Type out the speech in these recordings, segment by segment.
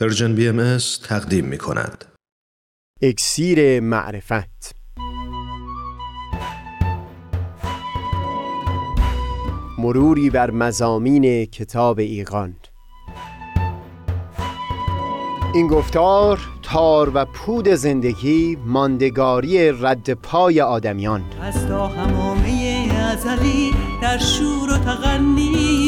Persian BM تقدیم می کند. اکسیر معرفت. مروری بر مضامین کتاب ایقان این گفتار تار و پود زندگی ماندگاری رد پای آدمیان. از تا حمامه ازلی در شور و تغنیست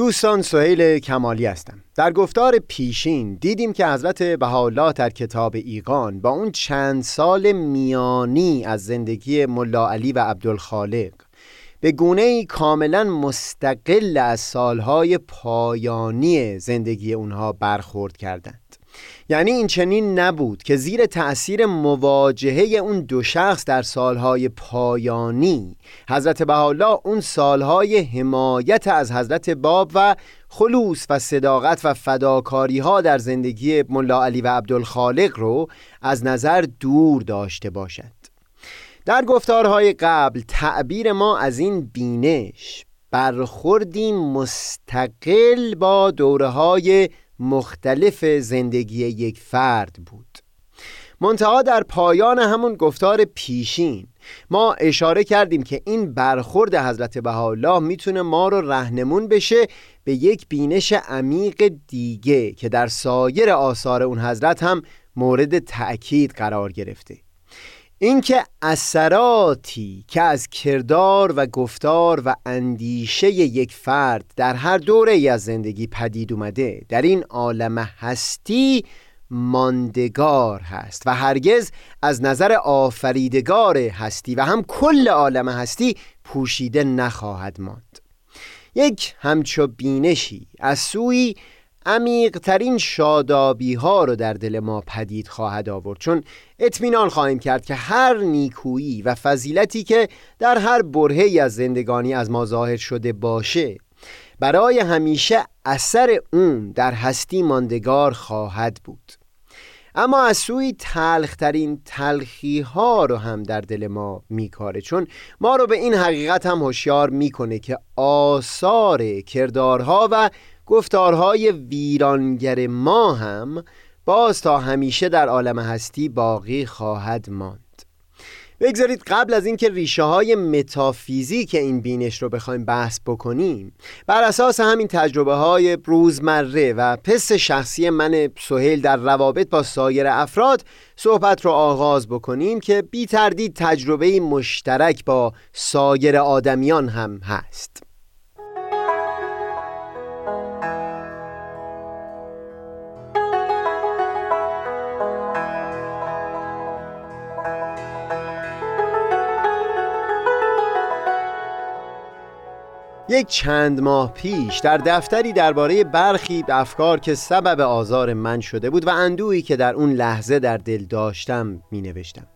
دوستان سهیل کمالی هستم. در گفتار پیشین دیدیم که حضرت بهاءالله در کتاب ایقان با اون چند سال میانی از زندگی ملا علی و عبدالخالق به گونه ای کاملا مستقل از سالهای پایانی زندگی اونها برخورد کردند. یعنی این چنین نبود که زیر تأثیر مواجهه اون دو شخص در سالهای پایانی. حضرت بهاءالله اون سالهای حمایت از حضرت باب و خلوص و صداقت و فداکاری ها در زندگی ملا علی و عبدالخالق رو از نظر دور داشته باشد. در گفتارهای قبل تعبیر ما از این بینش برخوردی مستقل با دوره های مختلف زندگی یک فرد بود. منتها در پایان همون گفتار پیشین ما اشاره کردیم که این برخورد حضرت بهاءالله می‌تونه ما رو رهنمون بشه به یک بینش عمیق دیگه که در سایر آثار اون حضرت هم مورد تأکید قرار گرفته. اینکه اثراتی که از کردار و گفتار و اندیشه یک فرد در هر دوره ای از زندگی پدید اومده در این عالم هستی ماندگار هست و هرگز از نظر آفریدگار هستی و هم کل عالم هستی پوشیده نخواهد ماند. یک همچو بینشی از سوی عمیقترین شادابی ها رو در دل ما پدید خواهد آورد. چون اطمینان خواهیم کرد که هر نیکویی و فضیلتی که در هر برهی از زندگانی از ما ظاهر شده باشه برای همیشه اثر اون در هستی ماندگار خواهد بود. اما از سوی تلخترین تلخی ها رو هم در دل ما میکاره. چون ما رو به این حقیقت هم هوشیار می‌کنه که آثار کردارها و گفتارهای ویرانگر ما هم باز تا همیشه در عالم هستی باقی خواهد ماند. بگذارید قبل از اینکه ریشه های متافیزیک این بینش رو بخوایم بحث بکنیم بر اساس همین تجربه های روزمره و پس شخصی من سهیل در روابط با سایر افراد صحبت رو آغاز بکنیم که بی تردید تجربه مشترک با سایر آدمیان هم هست. یک چند ماه پیش در دفتری درباره برخی افکار که سبب آزار من شده بود و اندوهی که در اون لحظه در دل داشتم می نوشتم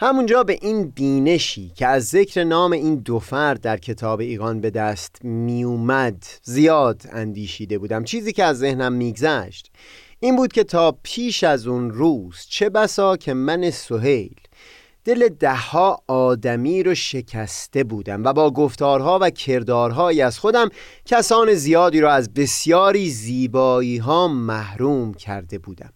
همونجا به این بینشی که از ذکر نام این دو فرد در کتاب ایقان به دست میومد زیاد اندیشیده بودم. چیزی که از ذهنم میگذشت این بود که تا پیش از اون روز چه بسا که من سهیل دل دهها آدمی رو شکسته بودم و با گفتارها و کردارهایی از خودم کسان زیادی را از بسیاری زیبایی ها محروم کرده بودم.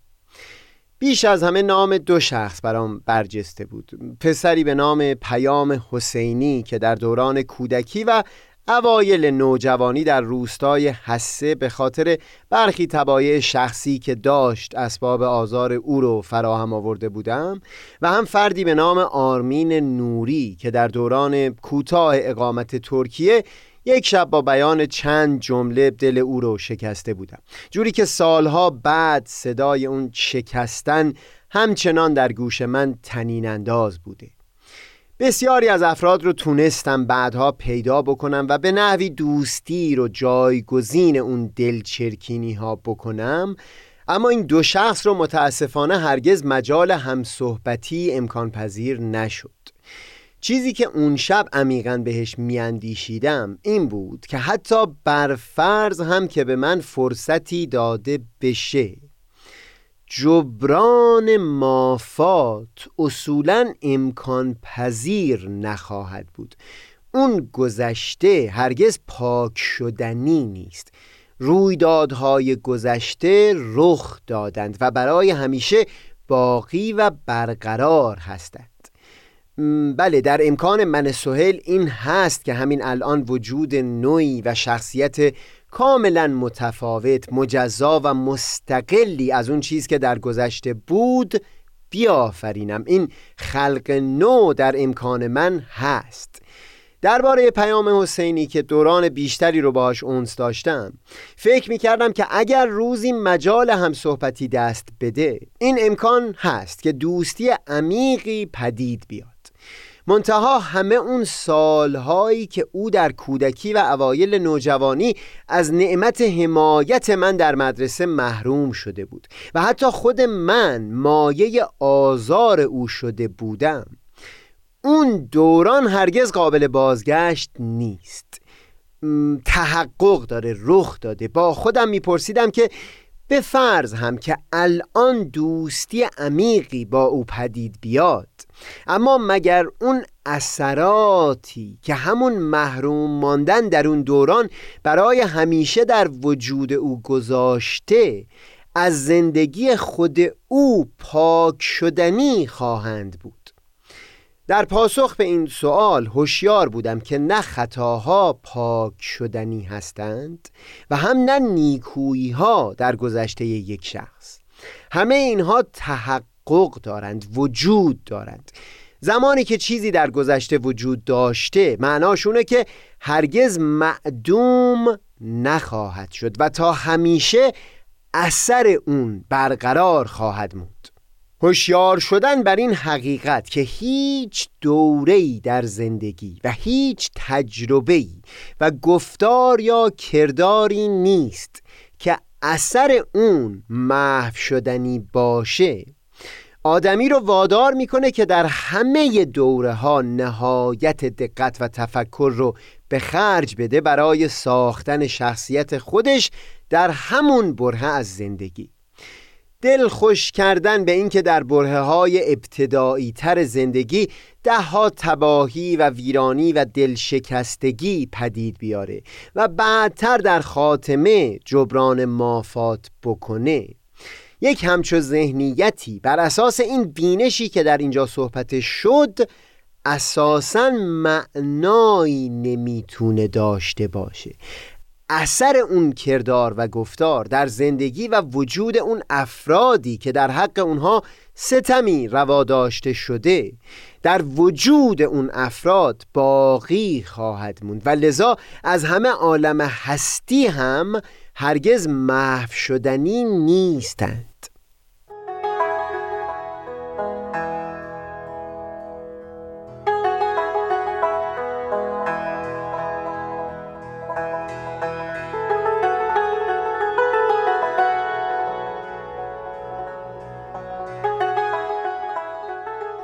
بیش از همه نام دو شخص برام برجسته بود. پسری به نام پیام حسینی که در دوران کودکی و اوایل نوجوانی در روستای حسه به خاطر برخی تبایع شخصی که داشت اسباب آزار او رو فراهم آورده بودم و هم فردی به نام آرمین نوری که در دوران کوتاه اقامت ترکیه یک شب با بیان چند جمله دل او رو شکسته بودم. جوری که سالها بعد صدای اون شکستن همچنان در گوش من تنین انداز بوده. بسیاری از افراد رو تونستم بعدها پیدا بکنم و به نحوی دوستی رو جایگزین اون دلچرکینی ها بکنم اما این دو شخص رو متاسفانه هرگز مجال همصحبتی امکان پذیر نشد. چیزی که اون شب عمیقا بهش میاندیشیدم این بود که حتی بر فرض هم که به من فرصتی داده بشه. جبران مافات اصولا امکان پذیر نخواهد بود. اون گذشته هرگز پاک شدنی نیست. رویدادهای گذشته رخ دادند و برای همیشه باقی و برقرار هستند. بله در امکان من سهل این هست که همین الان وجود نوعی و شخصیت کاملا متفاوت مجزا و مستقلی از اون چیز که در گذشته بود بیافرینم. این خلق نو در امکان من هست. درباره پیام حسینی که دوران بیشتری رو باهاش اونس داشتم فکر می کردم که اگر روزی مجال هم صحبتی دست بده این امکان هست که دوستی عمیقی پدید بیاد. منتها همه اون سالهایی که او در کودکی و اوایل نوجوانی از نعمت حمایت من در مدرسه محروم شده بود و حتی خود من مایه آزار او شده بودم. اون دوران هرگز قابل بازگشت نیست. تحقق داره رخ داده. با خودم میپرسیدم که به فرض هم که الان دوستی عمیقی با او پدید بیاد اما مگر اون اثراتی که همون محروم ماندن در اون دوران برای همیشه در وجود او گذاشته از زندگی خود او پاک شدنی خواهند بود؟ در پاسخ به این سوال هوشیار بودم که نه خطاها پاک شدنی هستند و هم نه نیکویی ها در گذشته یک شخص. همه اینها تحقق دارند وجود دارند. زمانی که چیزی در گذشته وجود داشته معناشونه که هرگز معدوم نخواهد شد و تا همیشه اثر اون برقرار خواهد موند. هوشیار شدن بر این حقیقت که هیچ دوره‌ای در زندگی و هیچ تجربه‌ای و گفتار یا کرداری نیست که اثر اون محو شدنی باشه. آدمی رو وادار می‌کنه که در همه دوره ها نهایت دقت و تفکر رو به خرج بده برای ساختن شخصیت خودش در همون بره از زندگی. دل خوش کردن به اینکه در بره های ابتدایی تر زندگی ده ها تباهی و ویرانی و دلشکستگی پدید بیاره و بعدتر در خاتمه جبران مافات بکنه. یک همچو ذهنیتی بر اساس این بینشی که در اینجا صحبت شد اساسا معنایی نمی‌تونه داشته باشه. اثر اون کردار و گفتار در زندگی و وجود اون افرادی که در حق اونها ستمی روا داشته شده در وجود اون افراد باقی خواهد موند. و لذا از همه عالم هستی هم هرگز محو شدنی نیستند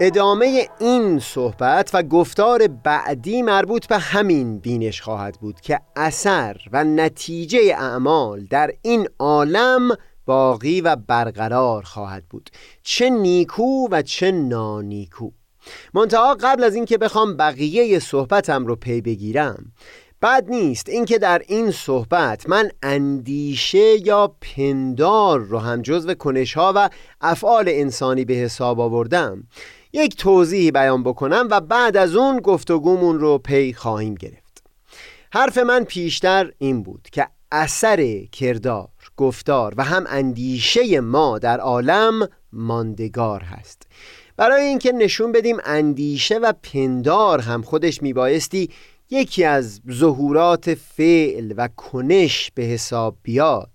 ادامه این صحبت و گفتار بعدی مربوط به همین بینش خواهد بود که اثر و نتیجه اعمال در این عالم باقی و برقرار خواهد بود. چه نیکو و چه نانیکو. منتها قبل از اینکه بخوام بقیه صحبتم رو پی بگیرم بد نیست اینکه در این صحبت من اندیشه یا پندار رو هم جزو کنشها و افعال انسانی به حساب آوردم. یک توضیحی بیان بکنم و بعد از اون گفتگومون رو پی خواهیم گرفت. حرف من پیشتر این بود که اثر کردار گفتار و هم اندیشه ما در عالم ماندگار هست. برای اینکه نشون بدیم اندیشه و پندار هم خودش میبایستی یکی از ظهورات فعل و کنش به حساب بیاد.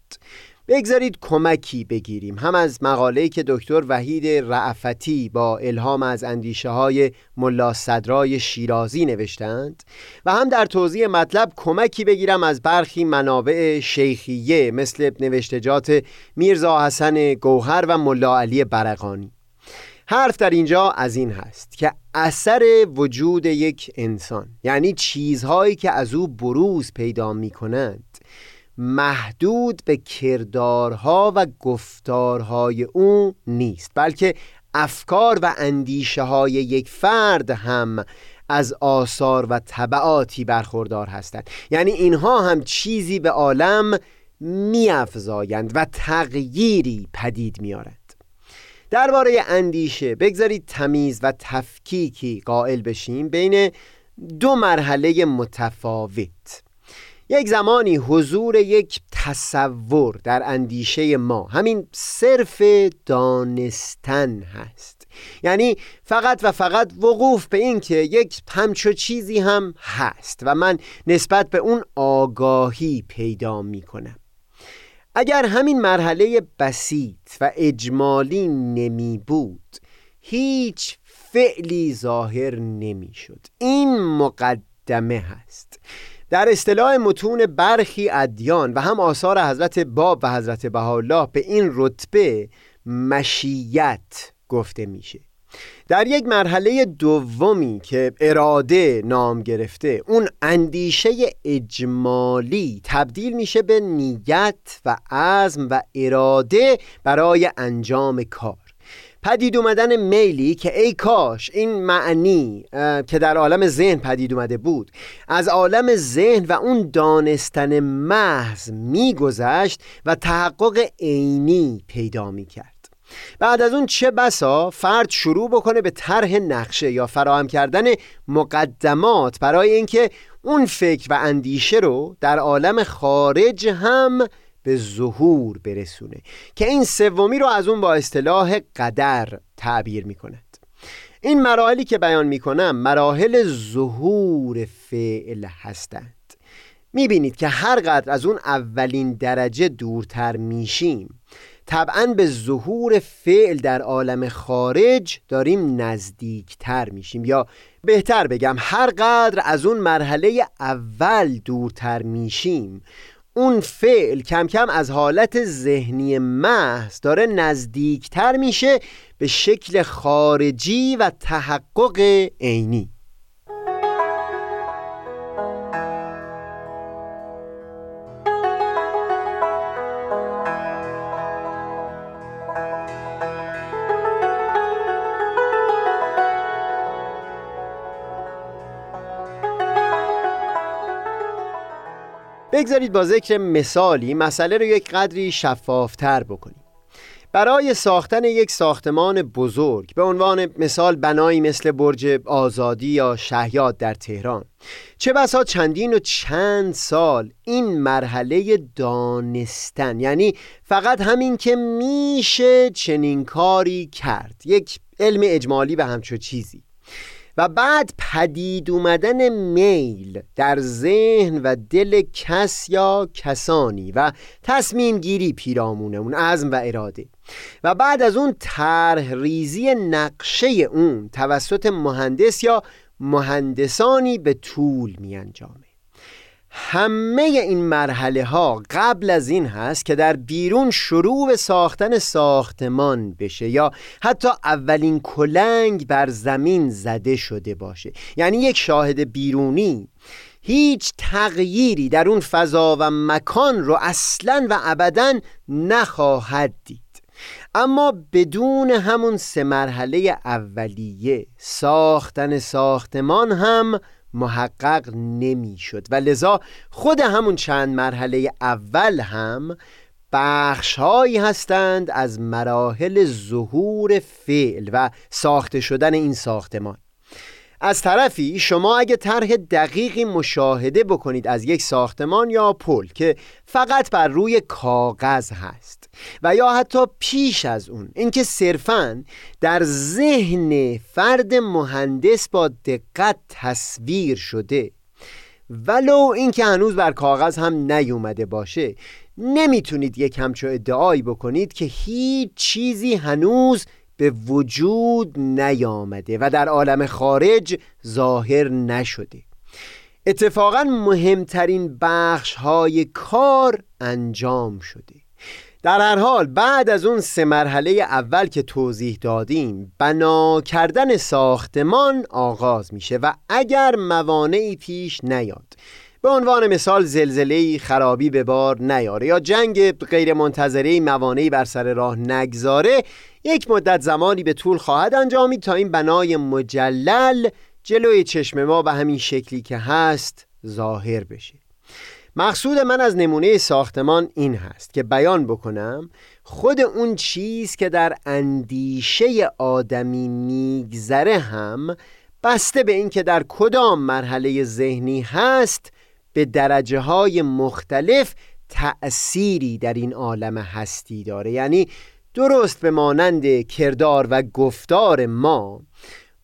بگذارید کمکی بگیریم. هم از مقاله‌ای که دکتر وحید رعفتی با الهام از اندیشه های ملا صدرای شیرازی نوشتند و هم در توضیح مطلب کمکی بگیرم از برخی منابع شیخیه مثل نوشتجات میرزا حسن گوهر و ملا علی برقانی. حرف در اینجا از این هست که اثر وجود یک انسان یعنی چیزهایی که از او بروز پیدا می کنند محدود به کردارها و گفتارهای او نیست بلکه افکار و اندیشه های یک فرد هم از آثار و طبعاتی برخوردار هستند. یعنی اینها هم چیزی به عالم میافزایند و تغییری پدید میارند درباره اندیشه بگذارید تمیز و تفکیکی قائل بشیم بین دو مرحله متفاوت. یک زمانی حضور یک تصور در اندیشه ما همین صرف دانستن هست. یعنی فقط و فقط وقوف به این که یک همچو چیزی هم هست و من نسبت به اون آگاهی پیدا می کنم اگر همین مرحله بسیط و اجمالی نمی بود هیچ فعلی ظاهر نمی شد. این مقدمه هست. در اصطلاح متون برخی ادیان و هم آثار حضرت باب و حضرت بهاءالله به این رتبه مشیت گفته میشه. در یک مرحله دومی که اراده نام گرفته اون اندیشه اجمالی تبدیل میشه به نیت و عزم و اراده برای انجام کار. پدید اومدن میلی که ای کاش این معنی که در عالم ذهن پدید اومده بود. از عالم ذهن و اون دانستن محض میگذشت و تحقق عینی پیدا می‌کرد. بعد از اون چه بسا فرد شروع بکنه به طرح نقشه یا فراهم کردن مقدمات برای اینکه اون فکر و اندیشه رو در عالم خارج هم به ظهور برسونه که این سومی رو از اون با اصطلاح قدر تعبیر می کند این مراحلی که بیان می کنم مراحل ظهور فعل هستند. می بینید که هر قدر از اون اولین درجه دورتر میشیم طبعا به ظهور فعل در عالم خارج داریم نزدیکتر میشیم. یا بهتر بگم هر قدر از اون مرحله اول دورتر میشیم اون فعل کم کم از حالت ذهنی محض داره نزدیکتر میشه به شکل خارجی و تحقق عینی. بگذارید با ذکر مثالی مسئله رو یک قدری شفافتر بکنیم. برای ساختن یک ساختمان بزرگ به عنوان مثال بنایی مثل برج آزادی یا شهیاد در تهران چه بسا چندین و چند سال این مرحله دانستن یعنی فقط همین که میشه چنین کاری کرد. یک علم اجمالی به همچو چیزی. و بعد پدید اومدن میل در ذهن و دل کس یا کسانی و تصمیم گیری پیرامونه اون عزم و اراده. و بعد از اون طرح ریزی نقشه اون توسط مهندس یا مهندسانی به طول می انجامه همه این مرحله ها قبل از این هست که در بیرون شروع به ساختن ساختمان بشه یا حتی اولین کلنگ بر زمین زده شده باشه. یعنی یک شاهد بیرونی. هیچ تغییری در اون فضا و مکان رو اصلا و ابدا نخواهد دید. اما بدون همون سه مرحله اولیه ساختن ساختمان هم محقق نمی‌شد. و لذا خود همون چند مرحله اول هم بخشهایی هستند از مراحل ظهور فعل و ساخته شدن این ساختمان. از طرفی شما اگه طرح دقیقی مشاهده بکنید از یک ساختمان یا پل که فقط بر روی کاغذ هست و یا حتی پیش از اون اینکه صرفا در ذهن فرد مهندس با دقت تصویر شده ولو اینکه هنوز بر کاغذ هم نیومده باشه نمی‌تونید یک همچو ادعایی بکنید که هیچ چیزی هنوز به وجود نیامده و در عالم خارج ظاهر نشده. اتفاقا مهمترین بخش های کار انجام شده. در هر حال بعد از اون سه مرحله اول که توضیح دادیم بنا کردن ساختمان آغاز میشه و اگر موانعی پیش نیاد به عنوان مثال زلزله خرابی به بار نیاره یا جنگ غیر منتظره موانعی بر سر راه نگذاره یک مدت زمانی به طول خواهد انجامید تا این بنای مجلل جلوی چشم ما به همین شکلی که هست ظاهر بشه. مقصود من از نمونه ساختمان این هست که بیان بکنم خود اون چیز که در اندیشه آدمی میگذره هم بسته به اینکه در کدام مرحله ذهنی هست به درجه های مختلف تأثیری در این عالم هستی داره. یعنی درست به مانند کردار و گفتار ما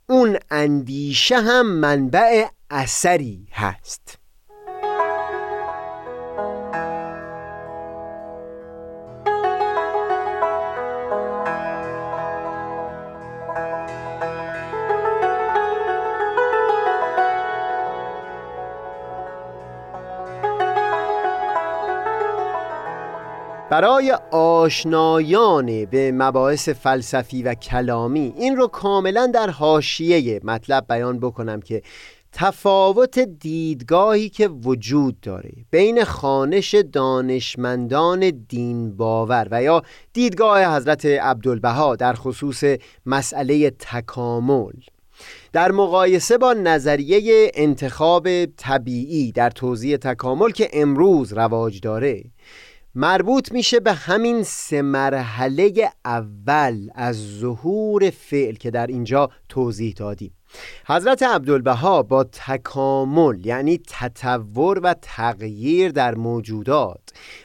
اون اندیشه هم منبع اثری هست. برای آشنایان به مباحث فلسفی و کلامی این رو کاملا در حاشیه مطلب بیان بکنم که تفاوت دیدگاهی که وجود داره بین خانش دانشمندان دین باور و یا دیدگاه حضرت عبدالبها در خصوص مسئله تکامل در مقایسه با نظریه انتخاب طبیعی در توضیح تکامل که امروز رواج داره. مربوط میشه به همین سه مرحله اول از ظهور فعل که در اینجا توضیح دادیم. حضرت عبدالبها با تکامل یعنی تطور و تغییر در موجودات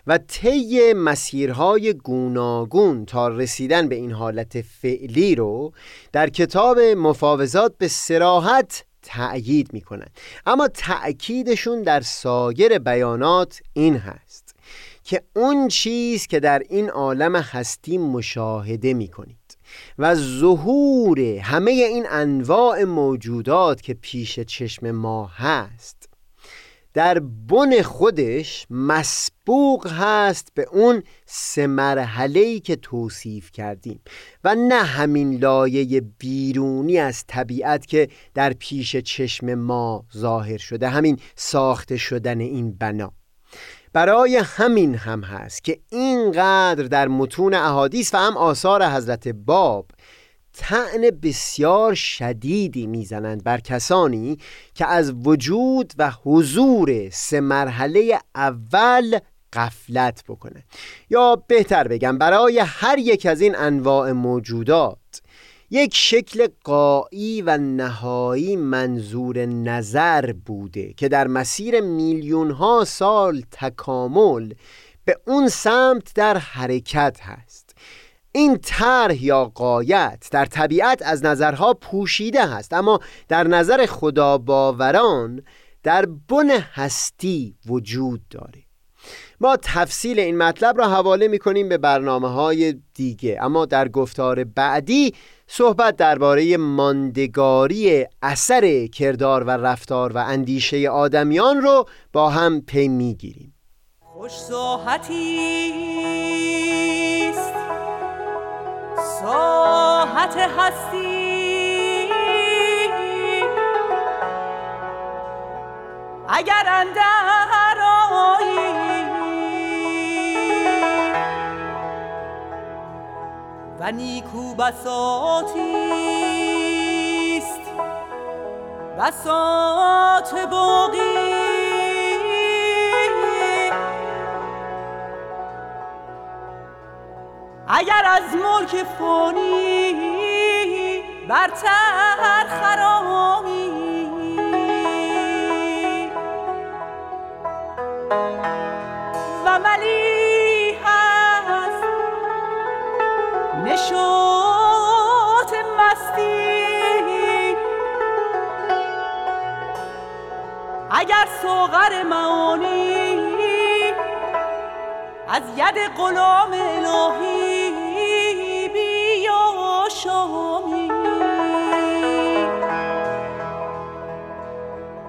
و طی مسیرهای گوناگون تا رسیدن به این حالت فعلی رو در کتاب مفاوضات به سراحت تأیید می‌کنند. اما تأکیدشون در سایر بیانات این هست. که اون چیز که در این عالم هستی مشاهده می کنید و ظهور همه این انواع موجودات که پیش چشم ما هست در بن خودش مسبوق هست به اون سه مرحله که توصیف کردیم و نه همین لایه بیرونی از طبیعت که در پیش چشم ما ظاهر شده همین ساخته شدن این بنا. برای همین هم هست که اینقدر در متون احادیث و هم آثار حضرت باب تعن بسیار شدیدی می‌زنند بر کسانی که از وجود و حضور سه مرحله اول قفلت بکنه یا بهتر بگم برای هر یک از این انواع موجودات یک شکل قایی و نهایی منظور نظر بوده که در مسیر میلیون ها سال تکامل به اون سمت در حرکت هست. این طرح یا قایت در طبیعت از نظرها پوشیده هست اما در نظر خدا باوران در بن هستی وجود داره. ما تفصیل این مطلب را حواله می کنیم به برنامه های دیگه اما در گفتار بعدی صحبت درباره ماندگاری اثر کردار و رفتار و اندیشه آدمیان رو با هم پی می‌گیریم. خوش ساحتی است. ساحت هستی. اگر اندر و نیکو بساتی است بساط باقی. اگر از ملک فانی برتر خرامی. و ملی نشاط مستی. اگر ساغر معانی از ید غلام الهی بیا شامی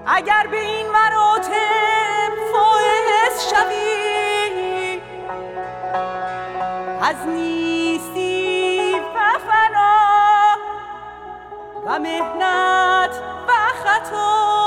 اگر به این مراتب فائز شوی از نیستی و مهنت و خطا.